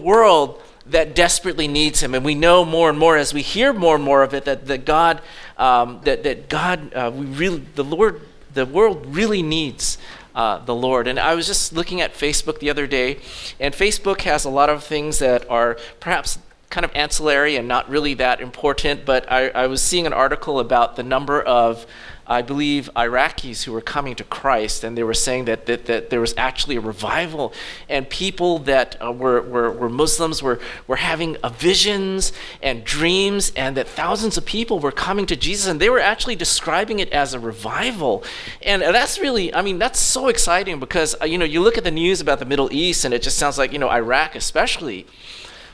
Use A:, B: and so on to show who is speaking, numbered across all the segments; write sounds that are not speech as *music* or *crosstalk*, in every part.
A: world that desperately needs him. And we know more and more as we hear more and more of it that, that God, um, that, that God, uh, we really, the Lord, the world really needs uh, the Lord. And I was just looking at Facebook the other day, and Facebook has a lot of things that are perhaps kind of ancillary and not really that important, but I, I was seeing an article about the number of I believe, Iraqis who were coming to Christ, and they were saying that, that, that there was actually a revival, and people that uh, were, were, were Muslims were, were having uh, visions and dreams, and that thousands of people were coming to Jesus, and they were actually describing it as a revival. And that's really, I mean, that's so exciting because, uh, you know, you look at the news about the Middle East, and it just sounds like, you know, Iraq especially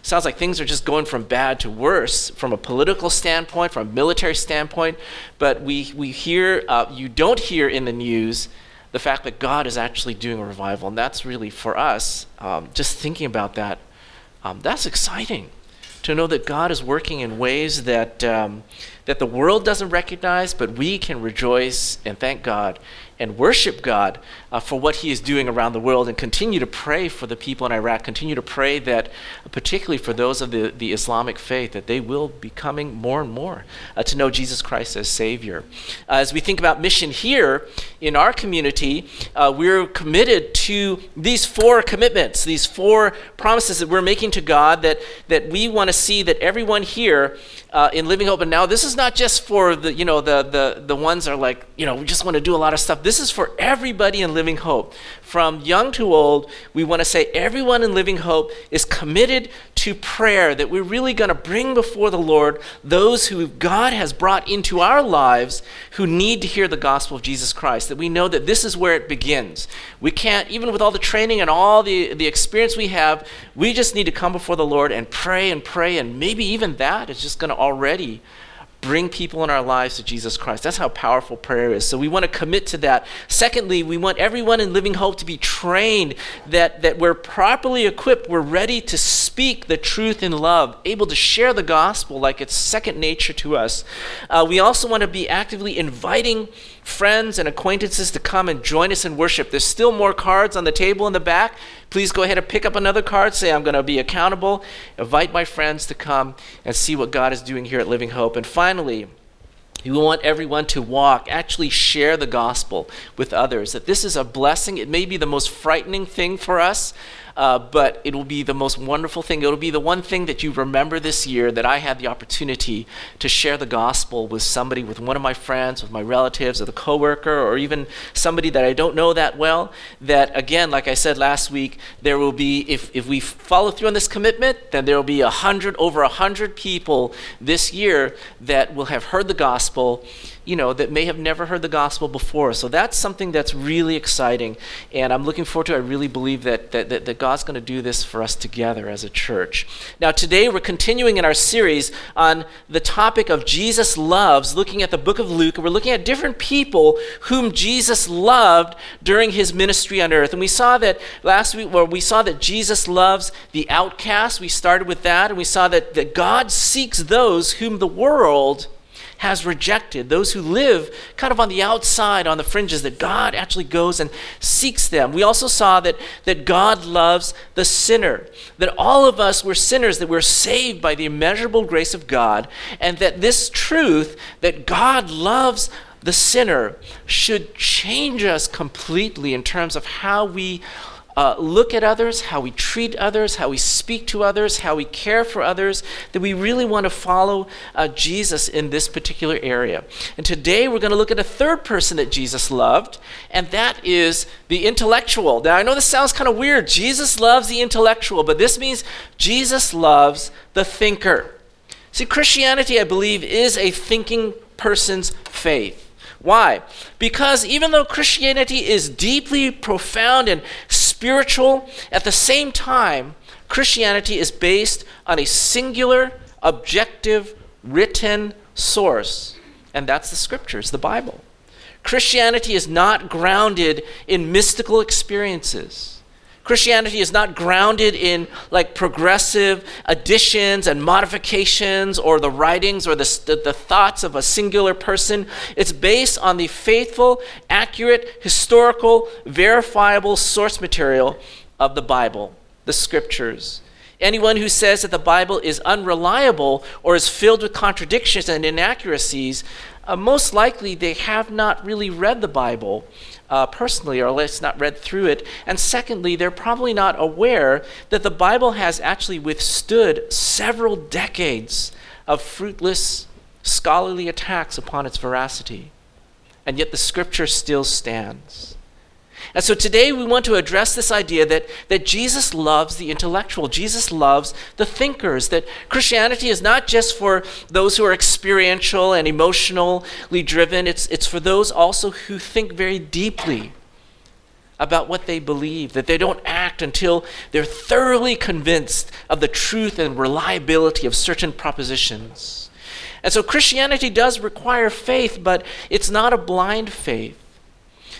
A: sounds like things are just going from bad to worse from a political standpoint, from a military standpoint. But we, we hear, uh, you don't hear in the news the fact that God is actually doing a revival. And that's really, for us, um, just thinking about that, um, that's exciting to know that God is working in ways that, um, that the world doesn't recognize, but we can rejoice and thank God and worship God uh, for what He is doing around the world and continue to pray for the people in Iraq. Continue to pray that, particularly for those of the, the Islamic faith, that they will be coming more and more uh, to know Jesus Christ as Savior. Uh, as we think about mission here in our community, uh, we're committed to these four commitments, these four promises that we're making to God that, that we want to see that everyone here uh, in Living Hope. And now this is not just for the, you know, the, the, the ones that are like, you know, we just want to do a lot of stuff. This is for everybody in Living Hope. From young to old, we want to say everyone in Living Hope is committed to prayer, that we're really going to bring before the Lord those who God has brought into our lives who need to hear the gospel of Jesus Christ, that we know that this is where it begins. We can't, even with all the training and all the, the experience we have, we just need to come before the Lord and pray and pray, and maybe even that is just going to already bring people in our lives to Jesus Christ. That's how powerful prayer is. So we want to commit to that. Secondly, we want everyone in Living Hope to be trained that, that we're properly equipped, we're ready to speak the truth in love, able to share the gospel like it's second nature to us. Uh, we also want to be actively inviting friends and acquaintances to come and join us in worship. There's still more cards on the table in the back. Please go ahead and pick up another card. Say, I'm going to be accountable. Invite my friends to come and see what God is doing here at Living Hope. And finally, we want everyone to walk, actually share the gospel with others. That this is a blessing. It may be the most frightening thing for us, uh, but it will be the most wonderful thing. It will be the one thing that you remember this year that I had the opportunity to share the gospel with somebody, with one of my friends, with my relatives, with a coworker, or even somebody that I don't know that well. That, again, like I said last week, there will be, if, if we follow through on this commitment, then there will be a hundred, over a hundred people this year that will have heard the gospel you know, that may have never heard the gospel before. So that's something that's really exciting. And I'm looking forward to it. I really believe that, that, that, that God's going to do this for us together as a church. Now, today we're continuing in our series on the topic of Jesus loves, looking at the book of Luke. We're looking at different people whom Jesus loved during his ministry on earth. And we saw that last week, where we saw that Jesus loves the outcast. We started with that. And we saw that, that God seeks those whom the world has rejected, those who live kind of on the outside, on the fringes, that God actually goes and seeks them. We also saw that, that God loves the sinner, that all of us were sinners, that we're saved by the immeasurable grace of God, and that this truth that God loves the sinner should change us completely in terms of how we uh, look at others, how we treat others, how we speak to others, how we care for others, that we really want to follow uh, Jesus in this particular area. And today we're going to look at a third person that Jesus loved, and that is the intellectual. Now, I know this sounds kind of weird. Jesus loves the intellectual, but this means Jesus loves the thinker. See, Christianity, I believe, is a thinking person's faith. Why? Because even though Christianity is deeply profound and spiritual, at the same time, Christianity is based on a singular, objective, written source, and that's the scriptures, the Bible. Christianity is not grounded in mystical experiences. Christianity is not grounded in like progressive additions and modifications or the writings or the, the, the, thoughts of a singular person. It's based on the faithful, accurate, historical, verifiable source material of the Bible, the scriptures. Anyone who says that the Bible is unreliable or is filled with contradictions and inaccuracies, uh, most likely they have not really read the Bible uh, personally, or at least not read through it. And secondly, they're probably not aware that the Bible has actually withstood several decades of fruitless scholarly attacks upon its veracity. And yet the scripture still stands. And so today we want to address this idea that, that Jesus loves the intellectual, Jesus loves the thinkers, that Christianity is not just for those who are experiential and emotionally driven, it's, it's for those also who think very deeply about what they believe, that they don't act until they're thoroughly convinced of the truth and reliability of certain propositions. And so Christianity does require faith, but it's not a blind faith.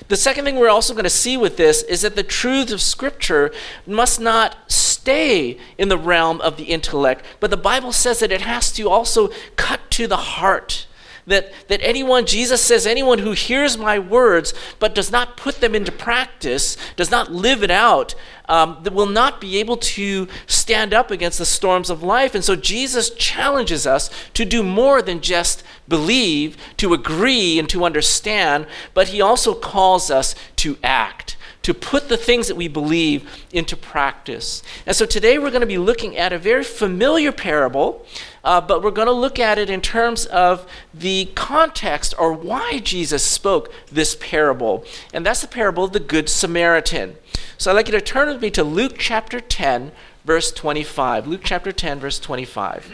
A: The second thing we're also going to see with this is that the truths of Scripture must not stay in the realm of the intellect, but the Bible says that it has to also cut to the heart that, that anyone, Jesus says, anyone who hears my words but does not put them into practice, does not live it out, um, will not be able to stand up against the storms of life. And so Jesus challenges us to do more than just believe, to agree, and to understand, but he also calls us to act to put the things that we believe into practice. And so today we're going to be looking at a very familiar parable uh, but we're going to look at it in terms of the context or why Jesus spoke this parable. And that's the parable of the Good Samaritan. So I'd like you to turn with me to Luke chapter 10, verse 25. Luke chapter 10, verse 25.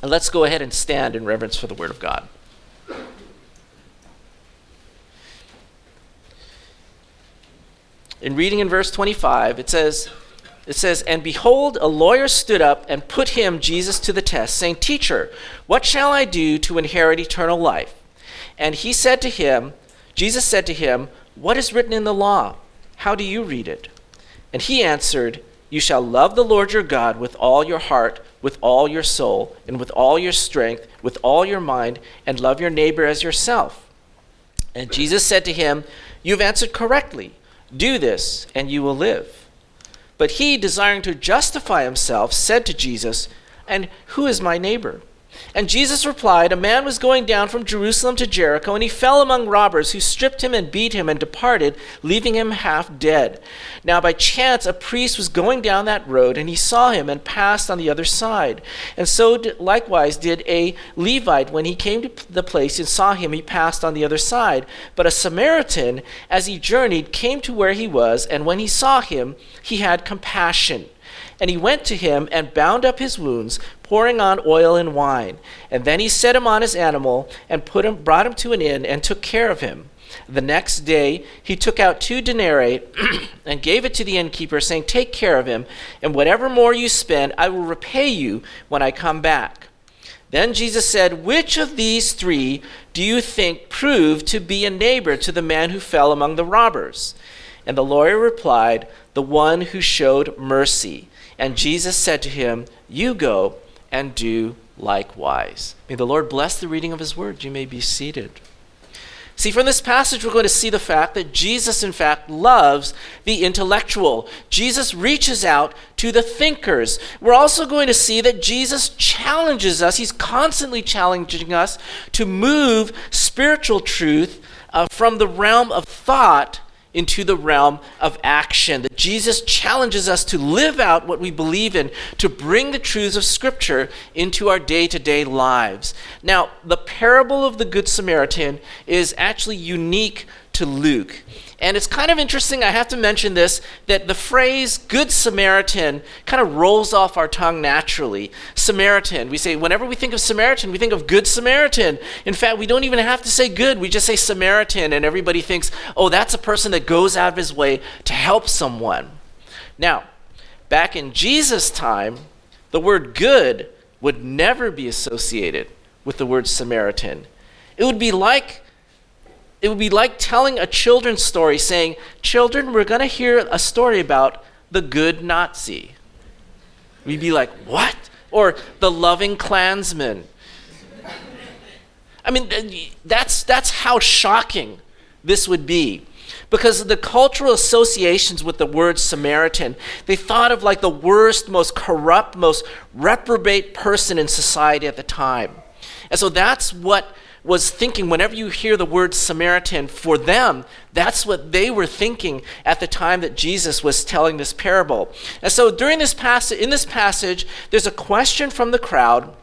A: And let's go ahead and stand in reverence for the Word of God. In reading in verse 25, it says, it says, And behold, a lawyer stood up and put him, Jesus, to the test, saying, Teacher, what shall I do to inherit eternal life? And he said to him, Jesus said to him, What is written in the law? How do you read it? And he answered, You shall love the Lord your God with all your heart, with all your soul, and with all your strength, with all your mind, and love your neighbor as yourself. And Jesus said to him, You've answered correctly. Do this, and you will live. But he, desiring to justify himself, said to Jesus, And who is my neighbor? And Jesus replied, A man was going down from Jerusalem to Jericho, and he fell among robbers, who stripped him and beat him and departed, leaving him half dead. Now, by chance, a priest was going down that road, and he saw him and passed on the other side. And so likewise did a Levite when he came to the place and saw him, he passed on the other side. But a Samaritan, as he journeyed, came to where he was, and when he saw him, he had compassion. And he went to him and bound up his wounds, pouring on oil and wine. And then he set him on his animal and put him, brought him to an inn and took care of him. The next day he took out two denarii *clears throat* and gave it to the innkeeper, saying, Take care of him, and whatever more you spend, I will repay you when I come back. Then Jesus said, Which of these three do you think proved to be a neighbor to the man who fell among the robbers? And the lawyer replied, The one who showed mercy. And Jesus said to him, You go and do likewise. May the Lord bless the reading of his word. You may be seated. See, from this passage, we're going to see the fact that Jesus, in fact, loves the intellectual. Jesus reaches out to the thinkers. We're also going to see that Jesus challenges us, he's constantly challenging us to move spiritual truth uh, from the realm of thought into the realm of action. That Jesus challenges us to live out what we believe in, to bring the truths of Scripture into our day to day lives. Now, the parable of the Good Samaritan is actually unique to Luke. And it's kind of interesting, I have to mention this, that the phrase Good Samaritan kind of rolls off our tongue naturally. Samaritan. We say, whenever we think of Samaritan, we think of Good Samaritan. In fact, we don't even have to say good, we just say Samaritan, and everybody thinks, oh, that's a person that goes out of his way to help someone. Now, back in Jesus' time, the word good would never be associated with the word Samaritan. It would be like it would be like telling a children's story saying, Children, we're going to hear a story about the good Nazi. We'd be like, What? Or the loving Klansman. I mean, that's, that's how shocking this would be. because the cultural associations with the word Samaritan. They thought of like the worst, most corrupt, most reprobate person in society at the time. And so that's what was thinking whenever you hear the word Samaritan for them, that's what they were thinking at the time that Jesus was telling this parable. And so during this passage in this passage, there's a question from the crowd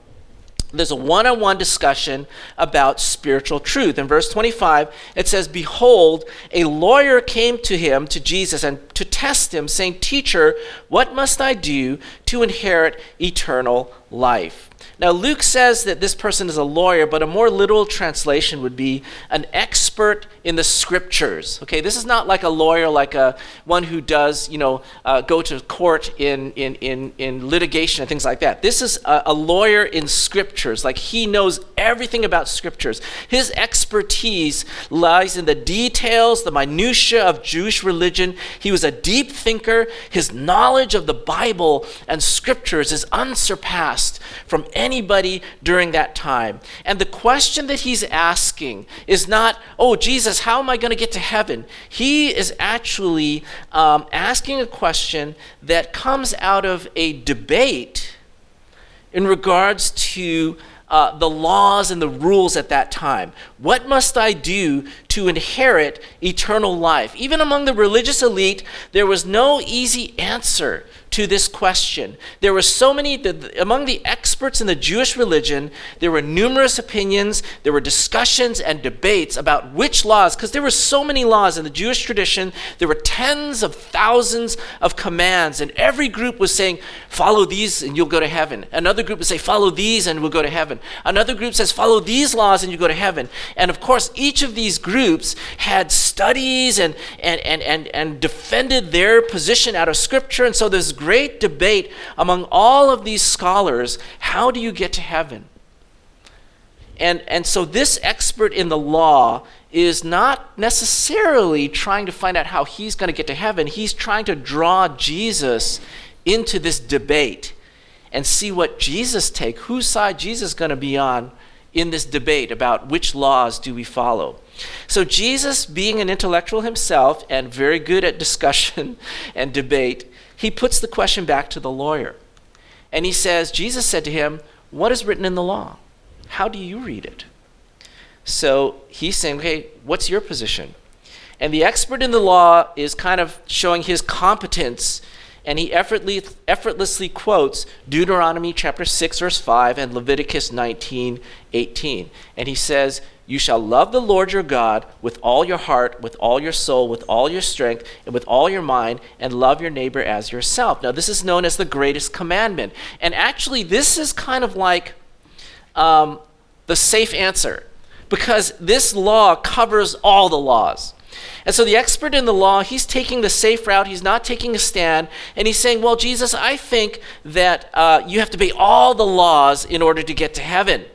A: there's a one on one discussion about spiritual truth. In verse 25, it says, Behold, a lawyer came to him, to Jesus, and to test him, saying, Teacher, what must I do to inherit eternal life? Now, Luke says that this person is a lawyer, but a more literal translation would be an expert in the scriptures. Okay, this is not like a lawyer, like a one who does, you know, uh, go to court in, in, in, in litigation and things like that. This is a, a lawyer in scriptures. Like he knows everything about scriptures. His expertise lies in the details, the minutiae of Jewish religion. He was a deep thinker. His knowledge of the Bible and scriptures is unsurpassed from anybody during that time. And the question that he's asking is not, oh, Jesus, how am I going to get to heaven? He is actually um, asking a question that comes out of a debate in regards to uh, the laws and the rules at that time. What must I do to inherit eternal life? Even among the religious elite, there was no easy answer to this question. There were so many, the, among the experts in the Jewish religion, there were numerous opinions, there were discussions and debates about which laws, because there were so many laws in the Jewish tradition, there were tens of thousands of commands, and every group was saying, follow these and you'll go to heaven. Another group would say, follow these and we'll go to heaven. Another group says, follow these laws and you go to heaven. And of course, each of these groups had studies and, and, and, and, and defended their position out of Scripture, and so there's great debate among all of these scholars how do you get to heaven? And, and so this expert in the law is not necessarily trying to find out how he's going to get to heaven. He's trying to draw Jesus into this debate and see what Jesus take, whose side Jesus is going to be on in this debate about which laws do we follow. So Jesus, being an intellectual himself and very good at discussion *laughs* and debate, he puts the question back to the lawyer. And he says, Jesus said to him, What is written in the law? How do you read it? So he's saying, Okay, what's your position? And the expert in the law is kind of showing his competence, and he effortlessly, effortlessly quotes Deuteronomy chapter 6, verse 5, and Leviticus 19, 18. And he says, you shall love the Lord your God with all your heart, with all your soul, with all your strength, and with all your mind, and love your neighbor as yourself. Now, this is known as the greatest commandment. And actually, this is kind of like um, the safe answer because this law covers all the laws. And so the expert in the law, he's taking the safe route. He's not taking a stand. And he's saying, Well, Jesus, I think that uh, you have to obey all the laws in order to get to heaven.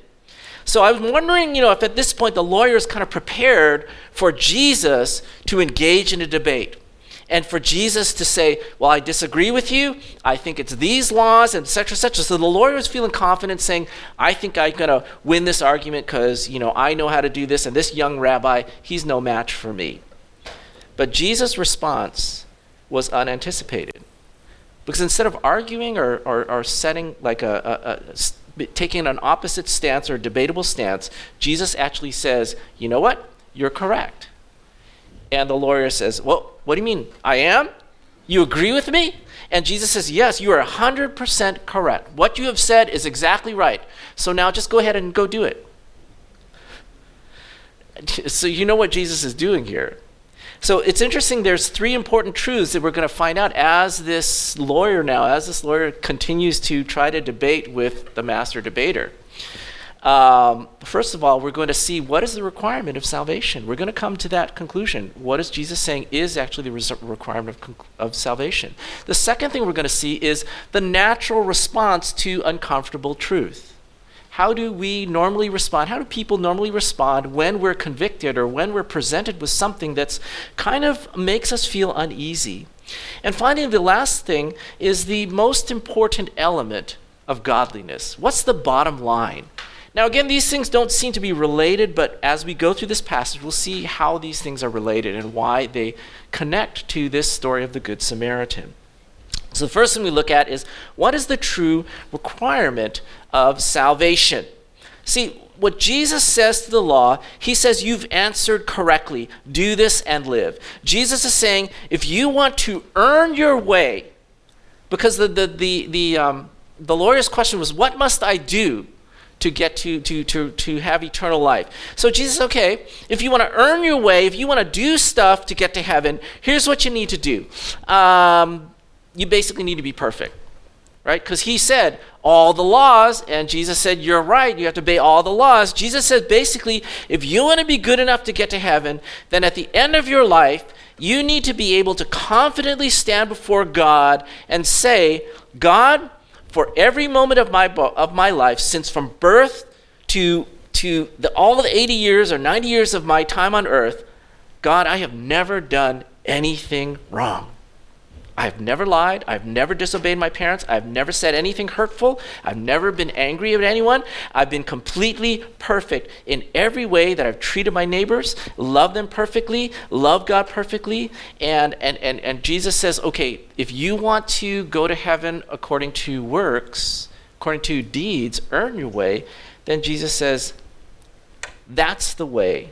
A: So I was wondering, you know, if at this point the lawyer is kind of prepared for Jesus to engage in a debate. And for Jesus to say, Well, I disagree with you. I think it's these laws, and etc. etc. So the lawyer is feeling confident, saying, I think I'm going to win this argument because, you know, I know how to do this, and this young rabbi, he's no match for me. But Jesus' response was unanticipated. Because instead of arguing or, or, or setting like a, a, a taking an opposite stance or debatable stance, Jesus actually says, You know what? You're correct. And the lawyer says, Well, what do you mean? I am? You agree with me? And Jesus says, Yes, you are 100% correct. What you have said is exactly right. So now just go ahead and go do it. *laughs* So you know what Jesus is doing here. So it's interesting, there's three important truths that we're going to find out as this lawyer now, as this lawyer continues to try to debate with the master debater. Um, first of all, we're going to see what is the requirement of salvation. We're going to come to that conclusion. What is Jesus saying is actually the res- requirement of, of salvation? The second thing we're going to see is the natural response to uncomfortable truth how do we normally respond? How do people normally respond when we're convicted or when we're presented with something that's kind of makes us feel uneasy? And finally, the last thing is the most important element of godliness. What's the bottom line? Now, again, these things don't seem to be related, but as we go through this passage, we'll see how these things are related and why they connect to this story of the Good Samaritan. So, the first thing we look at is what is the true requirement of salvation? See, what Jesus says to the law, he says, You've answered correctly. Do this and live. Jesus is saying, if you want to earn your way, because the, the, the, the, um, the lawyer's question was, What must I do to get to, to, to, to have eternal life? So Jesus, okay, if you want to earn your way, if you want to do stuff to get to heaven, here's what you need to do. Um, you basically need to be perfect right? Because he said all the laws, and Jesus said, You're right, you have to obey all the laws. Jesus said basically, if you want to be good enough to get to heaven, then at the end of your life, you need to be able to confidently stand before God and say, God, for every moment of my, of my life, since from birth to, to the, all of the 80 years or 90 years of my time on earth, God, I have never done anything wrong. I've never lied. I've never disobeyed my parents. I've never said anything hurtful. I've never been angry at anyone. I've been completely perfect in every way that I've treated my neighbors, loved them perfectly, loved God perfectly. And, and, and, and Jesus says, okay, if you want to go to heaven according to works, according to deeds, earn your way, then Jesus says, that's the way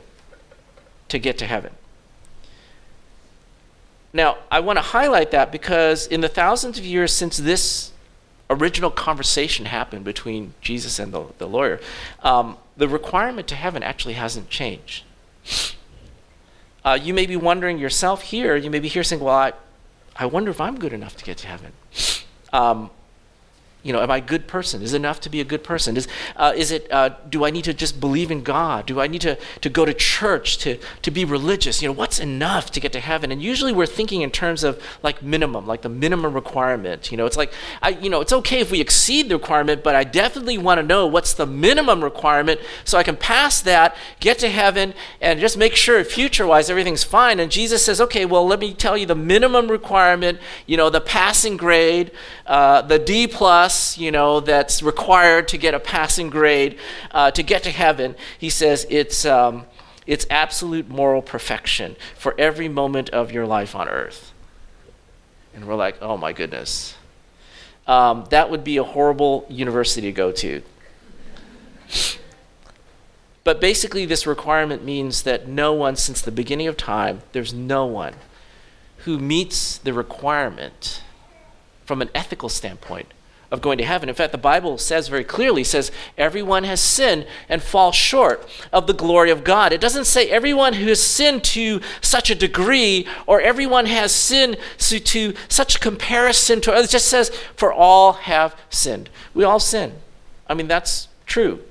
A: to get to heaven. Now, I want to highlight that because in the thousands of years since this original conversation happened between Jesus and the, the lawyer, um, the requirement to heaven actually hasn't changed. Uh, you may be wondering yourself here, you may be here saying, Well, I, I wonder if I'm good enough to get to heaven. Um, you know, am I a good person? Is it enough to be a good person? Is, uh, is it, uh, do I need to just believe in God? Do I need to, to go to church to, to be religious? You know, what's enough to get to heaven? And usually we're thinking in terms of like minimum, like the minimum requirement. You know, it's like, I, you know, it's okay if we exceed the requirement, but I definitely want to know what's the minimum requirement so I can pass that, get to heaven, and just make sure future wise everything's fine. And Jesus says, okay, well, let me tell you the minimum requirement, you know, the passing grade, uh, the D plus you know, that's required to get a passing grade uh, to get to heaven. He says it's, um, it's absolute moral perfection for every moment of your life on earth. And we're like, oh my goodness. Um, that would be a horrible university to go to. But basically, this requirement means that no one, since the beginning of time, there's no one who meets the requirement from an ethical standpoint of going to heaven. In fact, the Bible says very clearly says everyone has sinned and falls short of the glory of God. It doesn't say everyone who has sinned to such a degree or everyone has sinned to, to such comparison to others. It just says for all have sinned. We all sin. I mean that's true.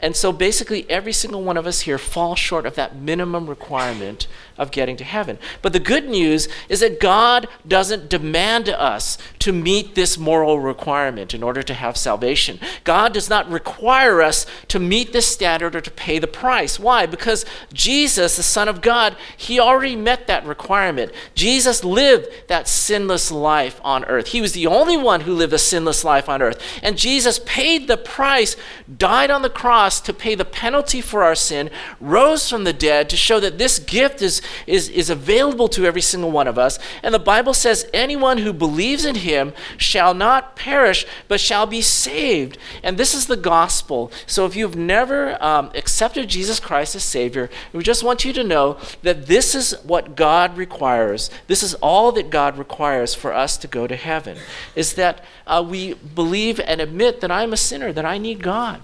A: And so basically every single one of us here falls short of that minimum requirement of getting to heaven. But the good news is that God doesn't demand us to meet this moral requirement in order to have salvation. God does not require us to meet this standard or to pay the price. Why? Because Jesus, the Son of God, he already met that requirement. Jesus lived that sinless life on earth. He was the only one who lived a sinless life on earth. And Jesus paid the price, died on the cross to pay the penalty for our sin, rose from the dead to show that this gift is is, is available to every single one of us. And the Bible says, anyone who believes in him shall not perish, but shall be saved. And this is the gospel. So if you've never um, accepted Jesus Christ as Savior, we just want you to know that this is what God requires. This is all that God requires for us to go to heaven, is that uh, we believe and admit that I'm a sinner, that I need God.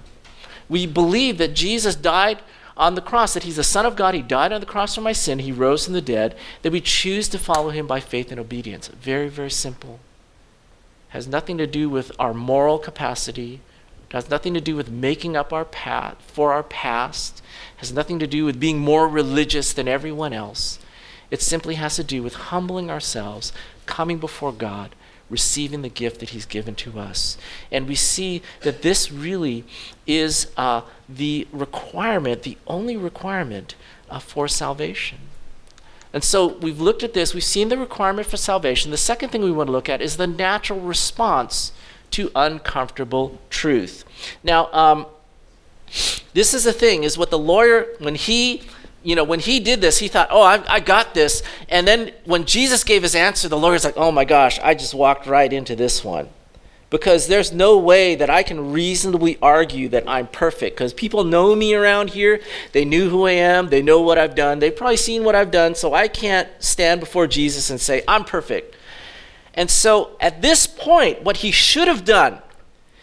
A: We believe that Jesus died on the cross, that he's the Son of God. He died on the cross for my sin. He rose from the dead. That we choose to follow him by faith and obedience. Very, very simple. Has nothing to do with our moral capacity. Has nothing to do with making up our path for our past. Has nothing to do with being more religious than everyone else. It simply has to do with humbling ourselves, coming before God, receiving the gift that He's given to us. And we see that this really is uh, the requirement, the only requirement uh, for salvation. And so we've looked at this, we've seen the requirement for salvation. The second thing we want to look at is the natural response to uncomfortable truth. Now, um, This is the thing, is what the lawyer, when he you know, when he did this, he thought, oh, I, I, got this. And then when Jesus gave his answer, the lawyer's like, oh my gosh, I just walked right into this one. Because there's no way that I can reasonably argue that I'm perfect. Because people know me around here. They knew who I am. They know what I've done. They've probably seen what I've done. So I can't stand before Jesus and say, I'm perfect. And so at this point, what he should have done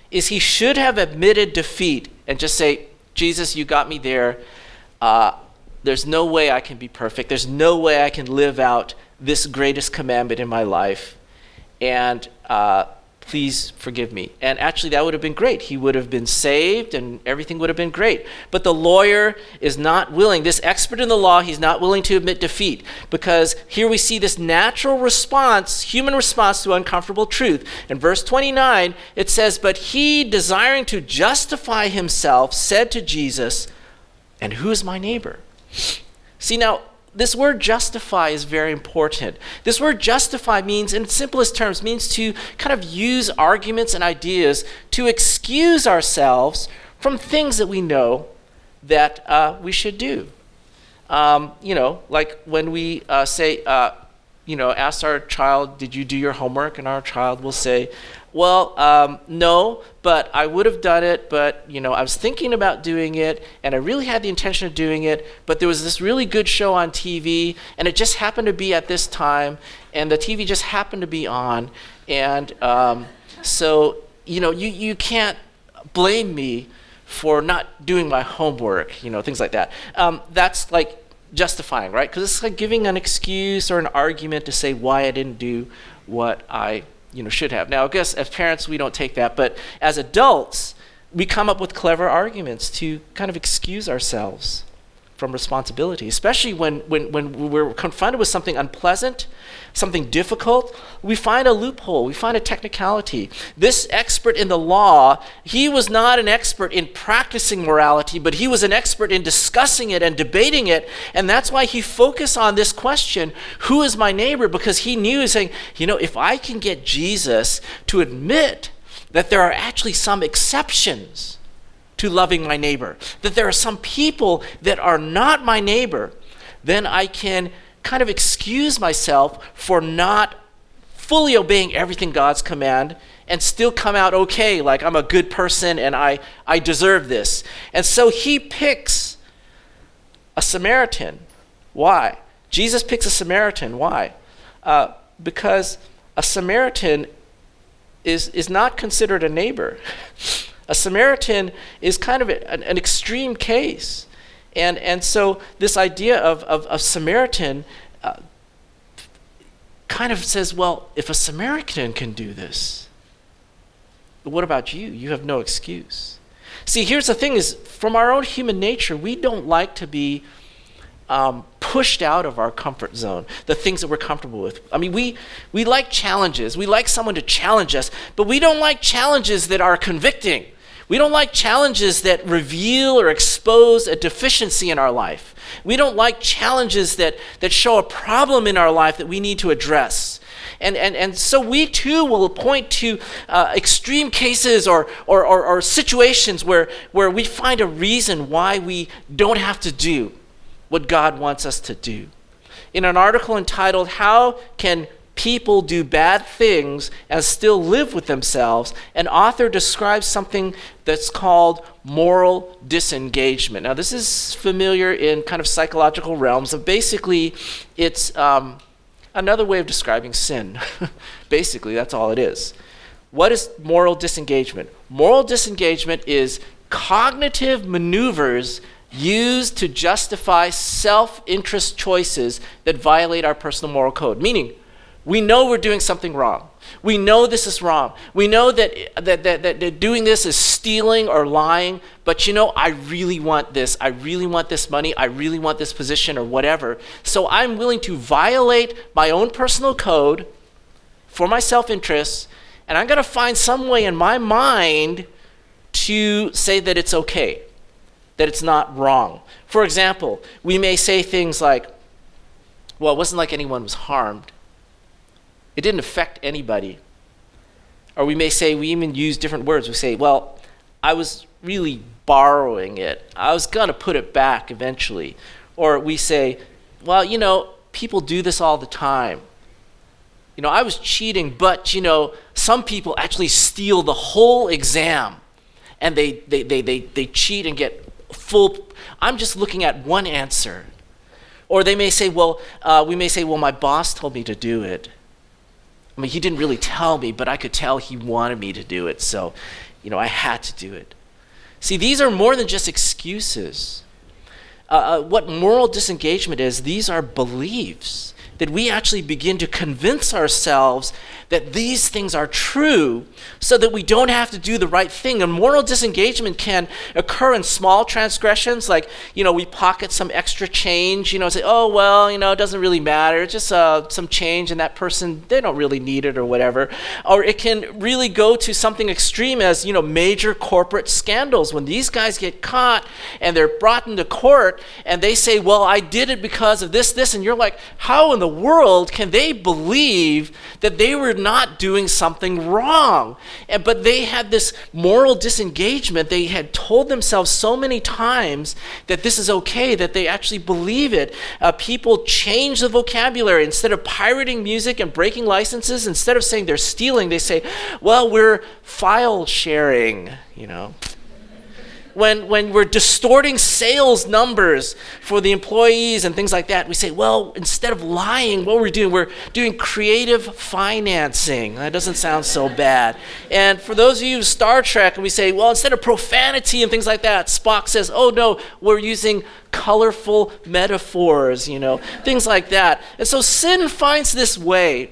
A: is he should have admitted defeat and just say, Jesus, you got me there. Uh, there's no way I can be perfect. There's no way I can live out this greatest commandment in my life. And uh, please forgive me. And actually, that would have been great. He would have been saved and everything would have been great. But the lawyer is not willing, this expert in the law, he's not willing to admit defeat because here we see this natural response, human response to uncomfortable truth. In verse 29, it says, But he, desiring to justify himself, said to Jesus, And who is my neighbor? See, now, this word justify is very important. This word justify means, in simplest terms, means to kind of use arguments and ideas to excuse ourselves from things that we know that uh, we should do. Um, you know, like when we uh, say, uh, you know, ask our child, Did you do your homework? And our child will say, well, um, no, but I would have done it, but you know, I was thinking about doing it, and I really had the intention of doing it, but there was this really good show on TV, and it just happened to be at this time, and the TV just happened to be on, and um, so you know, you you can't blame me for not doing my homework, you know, things like that. Um, that's like justifying, right? Because it's like giving an excuse or an argument to say why I didn't do what I you know, should have. Now, I guess as parents, we don't take that, but as adults, we come up with clever arguments to kind of excuse ourselves from responsibility, especially when, when, when we're confronted with something unpleasant, something difficult. We find a loophole, we find a technicality. This expert in the law, he was not an expert in practicing morality, but he was an expert in discussing it and debating it. And that's why he focused on this question who is my neighbor? Because he knew, saying, you know, if I can get Jesus to admit that there are actually some exceptions to loving my neighbor, that there are some people that are not my neighbor, then I can kind of excuse myself for not fully obeying everything God's command and still come out okay, like I'm a good person and I, I deserve this. And so he picks a Samaritan. Why? Jesus picks a Samaritan. Why? Uh, because a Samaritan is, is not considered a neighbor. *laughs* A Samaritan is kind of an, an extreme case. And, and so this idea of, of, of Samaritan uh, kind of says, well, if a Samaritan can do this, what about you? You have no excuse. See, here's the thing is from our own human nature, we don't like to be um, pushed out of our comfort zone, the things that we're comfortable with. I mean, we, we like challenges. We like someone to challenge us, but we don't like challenges that are convicting. We don't like challenges that reveal or expose a deficiency in our life. We don't like challenges that, that show a problem in our life that we need to address. And, and, and so we too will point to uh, extreme cases or, or, or, or situations where, where we find a reason why we don't have to do what God wants us to do. In an article entitled, How Can people do bad things and still live with themselves, an author describes something that's called moral disengagement. Now, this is familiar in kind of psychological realms of basically it's um, another way of describing sin. *laughs* basically, that's all it is. What is moral disengagement? Moral disengagement is cognitive maneuvers used to justify self interest choices that violate our personal moral code. Meaning, we know we're doing something wrong. We know this is wrong. We know that, that, that, that, doing this is stealing or lying, but you know, I really want this. I really want this money. I really want this position or whatever. So I'm willing to violate my own personal code for my self interest, and I'm going to find some way in my mind to say that it's okay, that it's not wrong. For example, we may say things like, well, it wasn't like anyone was harmed. It didn't affect anybody. Or we may say, we even use different words. We say, well, I was really borrowing it. I was going to put it back eventually. Or we say, well, you know, people do this all the time. You know, I was cheating, but, you know, some people actually steal the whole exam and they, they, they, they, they cheat and get full. I'm just looking at one answer. Or they may say, well, uh, we may say, well, my boss told me to do it. I mean, he didn't really tell me, but I could tell he wanted me to do it. So, you know, I had to do it. See, these are more than just excuses. Uh, uh, what moral disengagement is, these are beliefs that we actually begin to convince ourselves that these things are true so that we don't have to do the right thing. And moral disengagement can occur in small transgressions, like, you know, we pocket some extra change, you know, say, oh, well, you know, it doesn't really matter. It's just uh, some change, and that person, they don't really need it or whatever. Or it can really go to something extreme as, you know, major corporate scandals. When these guys get caught and they're brought into court and they say, well, I did it because of this, this, and you're like, how in the world can they believe that they were not doing something wrong? But they had this moral disengagement. They had told themselves so many times that this is okay that they actually believe it. Uh, people change the vocabulary. Instead of pirating music and breaking licenses, instead of saying they're stealing, they say, well, we're file sharing, you know when, when we're distorting sales numbers for the employees and things like that, we say, well, instead of lying, what we're doing, we're doing creative financing. That doesn't sound so bad. And for those of you who Star Trek, and we say, well, instead of profanity and things like that, Spock says, oh no, we're using colorful metaphors, you know, things like that. And so sin finds this way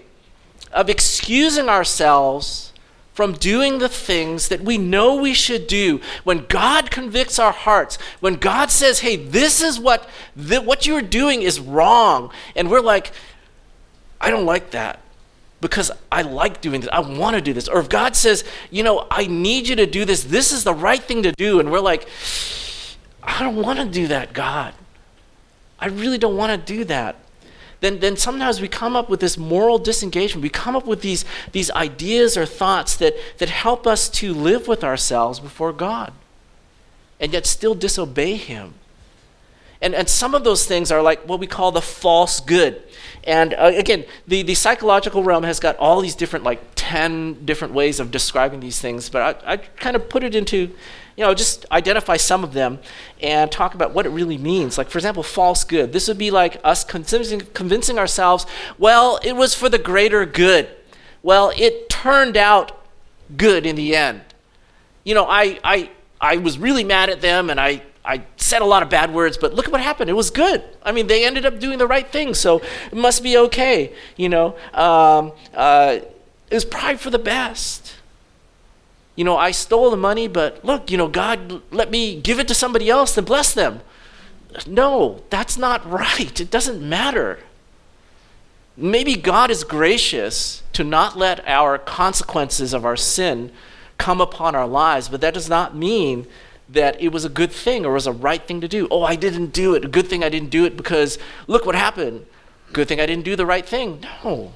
A: of excusing ourselves from doing the things that we know we should do when God convicts our hearts, when God says, hey, this is what, th- what you're doing is wrong. And we're like, I don't like that because I like doing this. I want to do this. Or if God says, you know, I need you to do this, this is the right thing to do. And we're like, I don't want to do that, God. I really don't want to do that then, then sometimes we come up with this moral disengagement. We come up with these, these ideas or thoughts that, that help us to live with ourselves before God and yet still disobey Him. And, and some of those things are like what we call the false good. And uh, again, the, the psychological realm has got all these different, like 10 different ways of describing these things, but I, I kind of put it into you know, just identify some of them and talk about what it really means. Like, for example, false good. This would be like us convincing, convincing ourselves, well, it was for the greater good. Well, it turned out good in the end. You know, I, I, I was really mad at them and I, I said a lot of bad words, but look at what happened. It was good. I mean, they ended up doing the right thing, so it must be okay. You know, um, uh, it was probably for the best you know, I stole the money, but look, you know, God let me give it to somebody else and bless them. No, that's not right. It doesn't matter. Maybe God is gracious to not let our consequences of our sin come upon our lives, but that does not mean that it was a good thing or was a right thing to do. Oh, I didn't do it. Good thing I didn't do it because look what happened. Good thing I didn't do the right thing. No.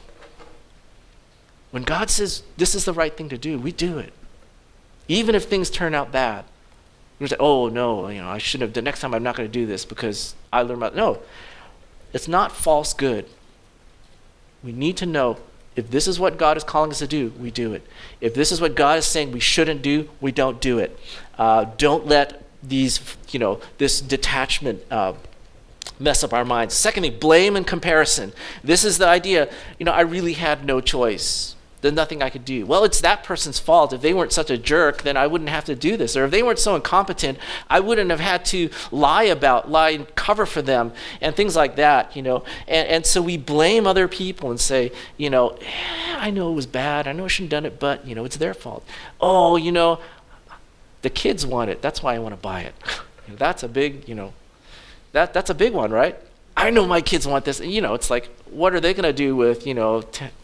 A: When God says this is the right thing to do, we do it. Even if things turn out bad. You say, oh, no, you know, I shouldn't have done, next time I'm not going to do this because I learned about, no. It's not false good. We need to know if this is what God is calling us to do, we do it. If this is what God is saying we shouldn't do, we don't do it. Uh, don't let these, you know, this detachment uh, mess up our minds. Secondly, blame and comparison. This is the idea, you know, I really had no choice there's nothing I could do. Well, it's that person's fault. If they weren't such a jerk, then I wouldn't have to do this. Or if they weren't so incompetent, I wouldn't have had to lie about, lie and cover for them and things like that, you know. And, and so we blame other people and say, you know, eh, I know it was bad. I know I shouldn't have done it, but, you know, it's their fault. Oh, you know, the kids want it. That's why I want to buy it. *laughs* that's a big, you know, that, that's a big one, right? I know my kids want this. And, you know, it's like, what are they going to do with, you know,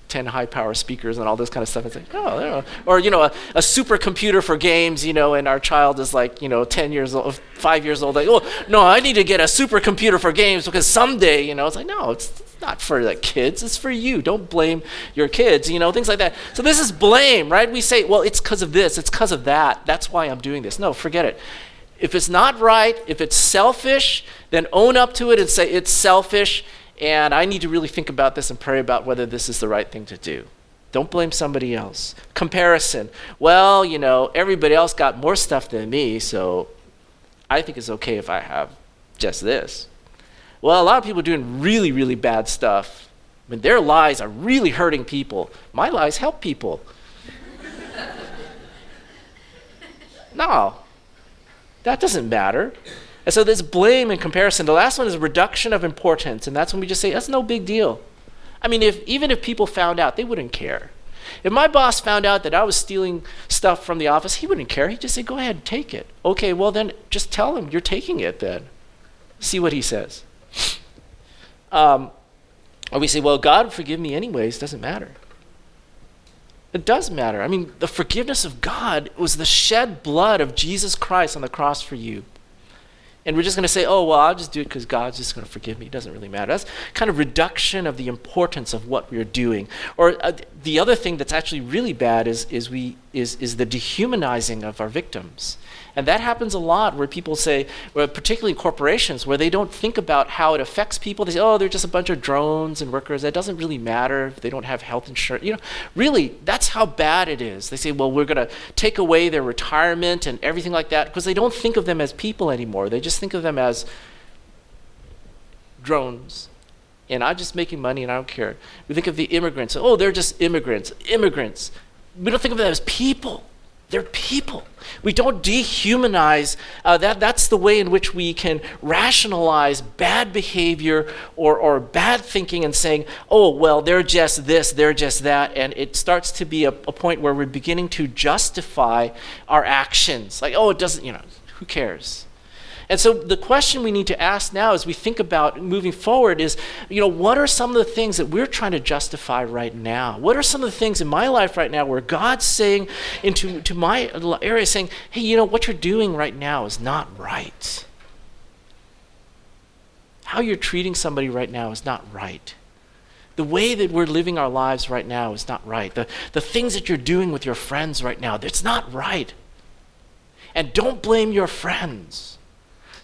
A: 10 high power speakers and all this kind of stuff. It's like, oh, or, you know, a, a supercomputer for games, you know, and our child is like, you know, 10 years old, five years old. Like, oh, no, I need to get a supercomputer for games because someday, you know, it's like, no, it's, it's not for the kids, it's for you. Don't blame your kids, you know, things like that. So this is blame, right? We say, well, it's because of this, it's because of that. That's why I'm doing this. No, forget it. If it's not right, if it's selfish, then own up to it and say it's selfish and I need to really think about this and pray about whether this is the right thing to do. Don't blame somebody else. Comparison. Well, you know, everybody else got more stuff than me, so I think it's okay if I have just this. Well, a lot of people are doing really, really bad stuff. I mean, their lies are really hurting people. My lies help people. *laughs* no, that doesn't matter. And so there's blame and comparison. The last one is reduction of importance, and that's when we just say, that's no big deal. I mean, if, even if people found out, they wouldn't care. If my boss found out that I was stealing stuff from the office, he wouldn't care. He'd just say, go ahead take it. Okay, well, then just tell him you're taking it then. See what he says. Um, or we say, well, God forgive me anyways, doesn't matter. It does matter. I mean, the forgiveness of God was the shed blood of Jesus Christ on the cross for you and we're just going to say, oh, well, I'll just do it because God's just going to forgive me. It doesn't really matter. That's kind of reduction of the importance of what we're doing. Or uh, the other thing that's actually really bad is, is, we, is, is the dehumanizing of our victims. And that happens a lot where people say, where particularly in corporations, where they don't think about how it affects people. They say, oh, they're just a bunch of drones and workers. That doesn't really matter if they don't have health insurance. You know, really, that's how bad it is. They say, well, we're going to take away their retirement and everything like that because they don't think of them as people anymore. They just think of them as drones and I'm just making money and I don't care. We think of the immigrants. Oh, they're just immigrants. Immigrants. We don't think of them as people. They're people. We don't dehumanize. Uh, that, that's the way in which we can rationalize bad behavior or, or bad thinking and saying, oh, well, they're just this, they're just that. And it starts to be a, a point where we're beginning to justify our actions. Like, oh, it doesn't, you know, who cares? And so the question we need to ask now as we think about moving forward is, you know, what are some of the things that we're trying to justify right now? What are some of the things in my life right now where God's saying into to my area saying, hey, you know, what you're doing right now is not right. How you're treating somebody right now is not right. The way that we're living our lives right now is not right. The, the things that you're doing with your friends right now, that's not right. And don't blame your friends.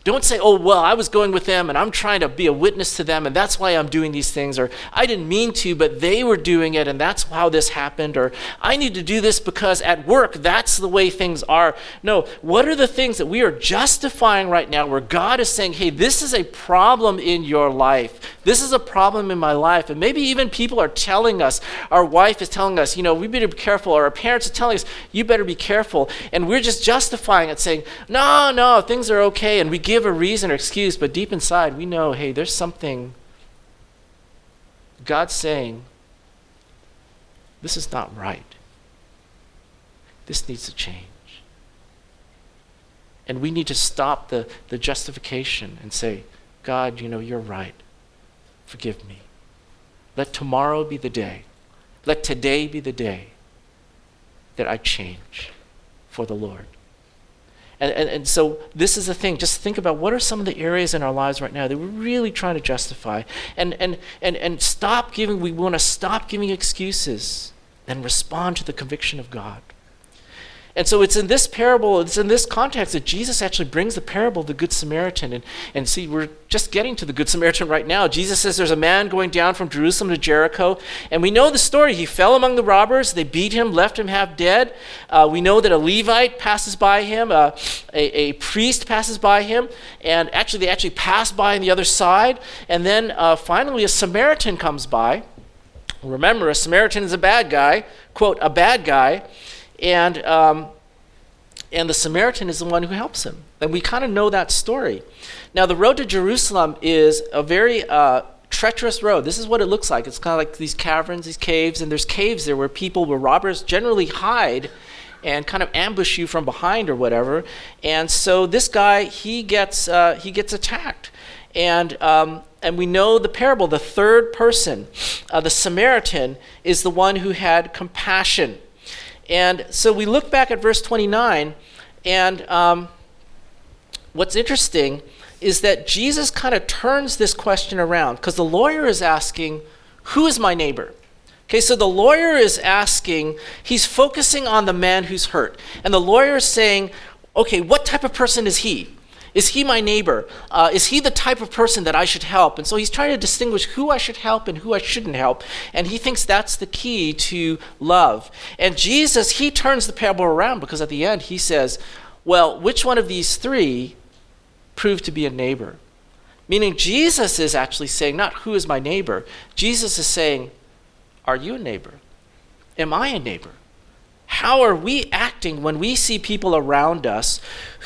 A: Don't say, oh, well, I was going with them and I'm trying to be a witness to them and that's why I'm doing these things. Or I didn't mean to, but they were doing it and that's how this happened. Or I need to do this because at work, that's the way things are. No, what are the things that we are justifying right now where God is saying, hey, this is a problem in your life? This is a problem in my life. And maybe even people are telling us, our wife is telling us, you know, we better be careful, or our parents are telling us, you better be careful. And we're just justifying it, saying, no, no, things are okay. And we give give a reason or excuse, but deep inside we know, hey, there's something God's saying, this is not right. This needs to change. And we need to stop the, the justification and say, God, you know, you're right. Forgive me. Let tomorrow be the day. Let today be the day that I change for the Lord. And, and, and so this is the thing. Just think about what are some of the areas in our lives right now that we're really trying to justify. And, and, and, and stop giving, we want to stop giving excuses and respond to the conviction of God. And so it's in this parable, it's in this context that Jesus actually brings the parable of the Good Samaritan. And, and see, we're just getting to the Good Samaritan right now. Jesus says there's a man going down from Jerusalem to Jericho. And we know the story. He fell among the robbers, they beat him, left him half dead. Uh, we know that a Levite passes by him, uh, a, a priest passes by him. And actually, they actually pass by on the other side. And then uh, finally, a Samaritan comes by. Remember, a Samaritan is a bad guy, quote, a bad guy and um, and the Samaritan is the one who helps him. And we kind of know that story. Now, the road to Jerusalem is a very uh, treacherous road. This is what it looks like. It's kind of like these caverns, these caves, and there's caves there where people, where robbers generally hide and kind of ambush you from behind or whatever. And so this guy, he gets uh, he gets attacked. And, um, and we know the parable, the third person, uh, the Samaritan, is the one who had compassion. And so we look back at verse 29, and um, what's interesting is that Jesus kind of turns this question around because the lawyer is asking, Who is my neighbor? Okay, so the lawyer is asking, he's focusing on the man who's hurt. And the lawyer is saying, Okay, what type of person is he? Is he my neighbor? Uh, is he the type of person that I should help? And so he's trying to distinguish who I should help and who I shouldn't help. And he thinks that's the key to love. And Jesus, he turns the parable around because at the end he says, Well, which one of these three proved to be a neighbor? Meaning, Jesus is actually saying, not who is my neighbor. Jesus is saying, Are you a neighbor? Am I a neighbor? How are we acting when we see people around us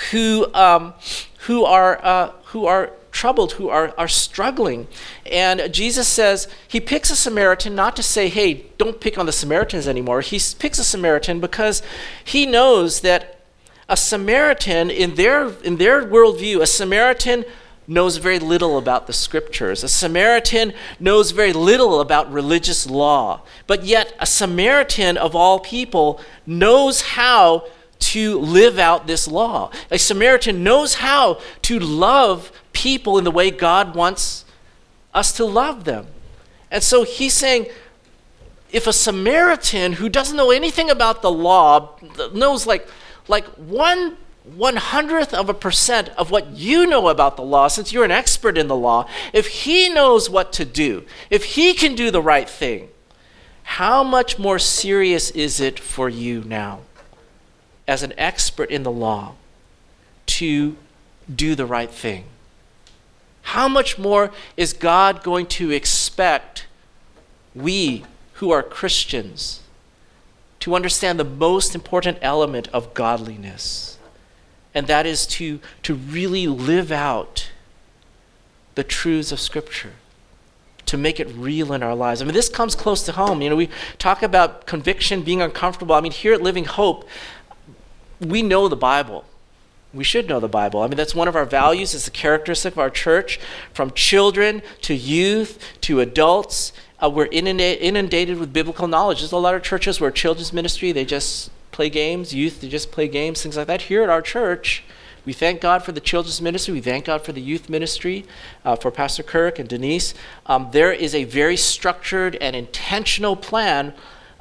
A: who, um, who, are, uh, who are troubled, who are, are struggling? And Jesus says he picks a Samaritan not to say, hey, don't pick on the Samaritans anymore. He picks a Samaritan because he knows that a Samaritan, in their, in their worldview, a Samaritan knows very little about the scriptures. A Samaritan knows very little about religious law. But yet, a Samaritan of all people knows how to live out this law. A Samaritan knows how to love people in the way God wants us to love them. And so he's saying, if a Samaritan who doesn't know anything about the law knows like, like one one hundredth of a percent of what you know about the law, since you're an expert in the law, if he knows what to do, if he can do the right thing, how much more serious is it for you now, as an expert in the law, to do the right thing? How much more is God going to expect we who are Christians to understand the most important element of godliness? And that is to, to really live out the truths of Scripture, to make it real in our lives. I mean, this comes close to home. You know, we talk about conviction being uncomfortable. I mean, here at Living Hope, we know the Bible. We should know the Bible. I mean, that's one of our values. It's a characteristic of our church. From children to youth to adults, uh, we're inundated with biblical knowledge. There's a lot of churches where children's ministry, they just play games, youth to just play games, things like that. Here at our church, we thank God for the children's ministry. We thank God for the youth ministry, uh, for Pastor Kirk and Denise. Um, there is a very structured and intentional plan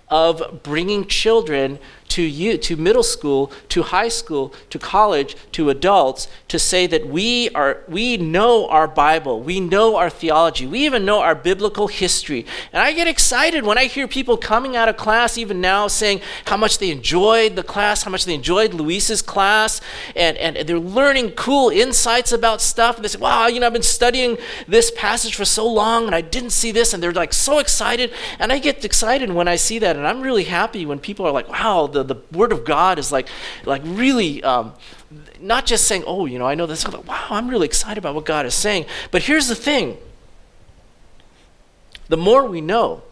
A: of bringing children to you to middle school to high school to college to adults to say that we are we know our bible we know our theology we even know our biblical history. And i get excited when i hear people coming out of class even now saying how much they enjoyed the class how much they enjoyed luis's class and, and they're learning cool insights about stuff. And they say wow you know i've been studying this passage for so long and i didn't see this and they're like so excited. And i get excited when i see that and i'm really happy when people are like wow the, the Word of God is like, like really um, not just saying, oh, you know, I know this. Wow, I'm really excited about what God is saying. But here's the thing the more we know,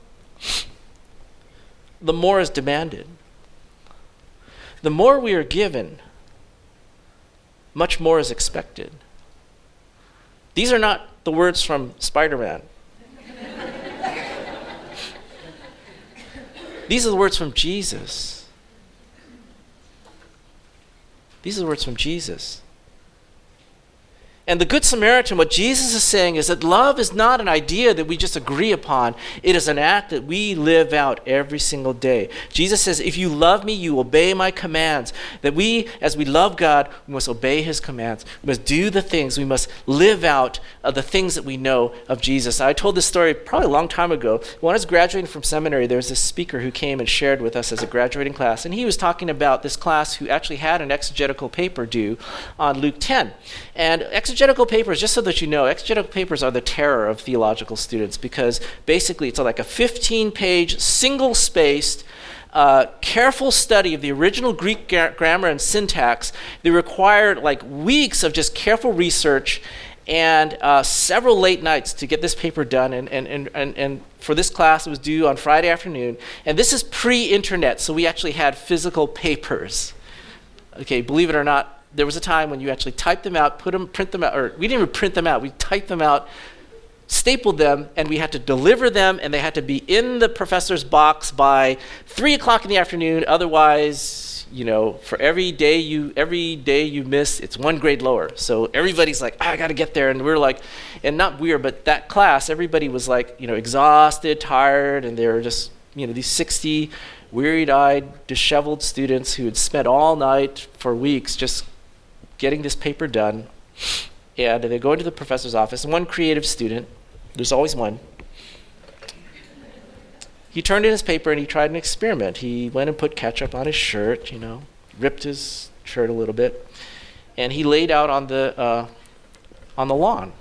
A: the more is demanded. The more we are given, much more is expected. These are not the words from Spider Man. *laughs* These are the words from Jesus. These are words from Jesus. And the Good Samaritan, what Jesus is saying is that love is not an idea that we just agree upon. It is an act that we live out every single day. Jesus says, If you love me, you obey my commands. That we, as we love God, we must obey his commands. We must do the things. We must live out uh, the things that we know of Jesus. I told this story probably a long time ago. When I was graduating from seminary, there was this speaker who came and shared with us as a graduating class. And he was talking about this class who actually had an exegetical paper due on Luke 10. And exegetical exegetical papers, just so that you know, exegetical papers are the terror of theological students because basically it's like a 15 page, single spaced, uh, careful study of the original Greek gra- grammar and syntax. They require like weeks of just careful research and uh, several late nights to get this paper done. And, and, and, and, and for this class, it was due on Friday afternoon. And this is pre internet, so we actually had physical papers. Okay, believe it or not, there was a time when you actually typed them out, put them, print them out, or we didn't even print them out. We typed them out, stapled them, and we had to deliver them, and they had to be in the professor's box by three o'clock in the afternoon. Otherwise, you know, for every day you every day you miss, it's one grade lower. So everybody's like, ah, I got to get there, and we're like, and not we're, but that class, everybody was like, you know, exhausted, tired, and they were just, you know, these sixty wearied-eyed, disheveled students who had spent all night for weeks just getting this paper done. And they go into the professor's office, and one creative student, there's always one, he turned in his paper and he tried an experiment. He went and put ketchup on his shirt, you know, ripped his shirt a little bit, and he laid out on the, uh, on the lawn.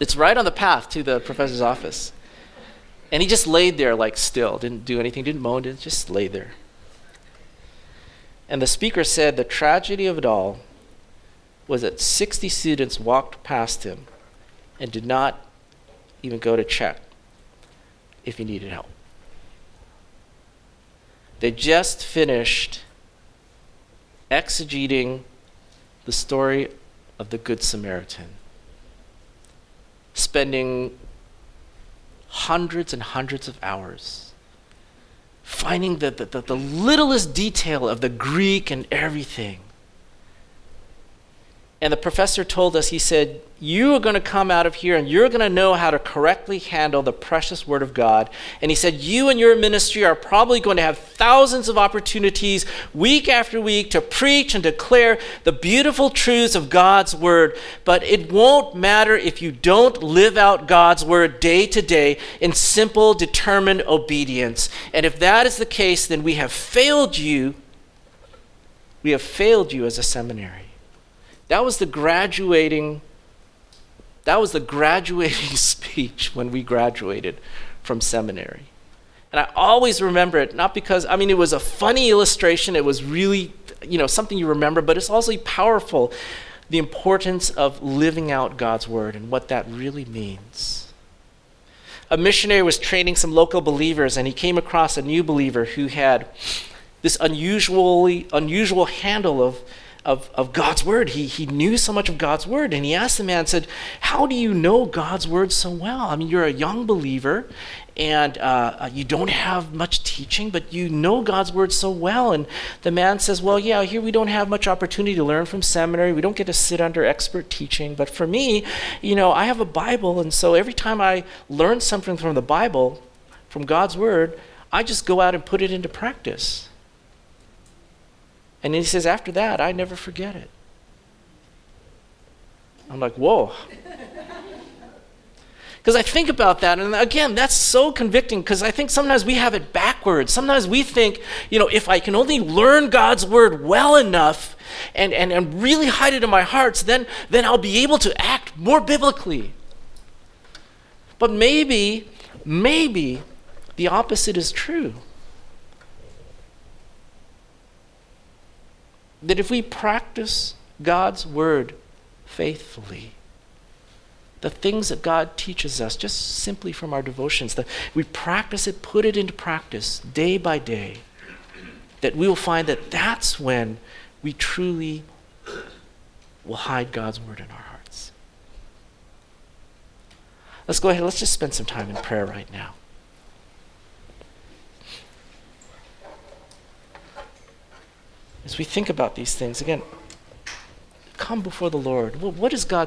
A: It's right on the path to the professor's office. And he just laid there like still, didn't do anything, didn't moan, didn't just lay there. And the speaker said the tragedy of it all was that 60 students walked past him and did not even go to check if he needed help. They just finished exegeting the story of the Good Samaritan, spending hundreds and hundreds of hours finding the, the, the, the, littlest detail of the Greek and everything. And the professor told us, he said, You are going to come out of here and you're going to know how to correctly handle the precious Word of God. And he said, You and your ministry are probably going to have thousands of opportunities week after week to preach and declare the beautiful truths of God's Word. But it won't matter if you don't live out God's Word day to day in simple, determined obedience. And if that is the case, then we have failed you. We have failed you as a seminary. That was the graduating that was the graduating *laughs* speech when we graduated from seminary. And I always remember it, not because, I mean, it was a funny illustration, it was really, you know, something you remember, but it's also powerful the importance of living out God's word and what that really means. A missionary was training some local believers, and he came across a new believer who had this unusually unusual handle of of, of God's word. He, he knew so much of God's word. And he asked the man, said, How do you know God's word so well? I mean, you're a young believer and uh, uh, you don't have much teaching, but you know God's word so well. And the man says, Well, yeah, here we don't have much opportunity to learn from seminary. We don't get to sit under expert teaching. But for me, you know, I have a Bible. And so every time I learn something from the Bible, from God's word, I just go out and put it into practice. And he says, after that, I never forget it. I'm like, whoa. *laughs* Because I think about that, and again, that's so convicting because I think sometimes we have it backwards. Sometimes we think, you know, if I can only learn God's word well enough and, and, and really hide it in my hearts, then, then I'll be able to act more biblically. But maybe, maybe the opposite is true. That if we practice God's word faithfully, the things that God teaches us just simply from our devotions, that we practice it, put it into practice day by day, that we will find that that's when we truly will hide God's word in our hearts. Let's go ahead, let's just spend some time in prayer right now. As we think about these things, again, come before the Lord. What is God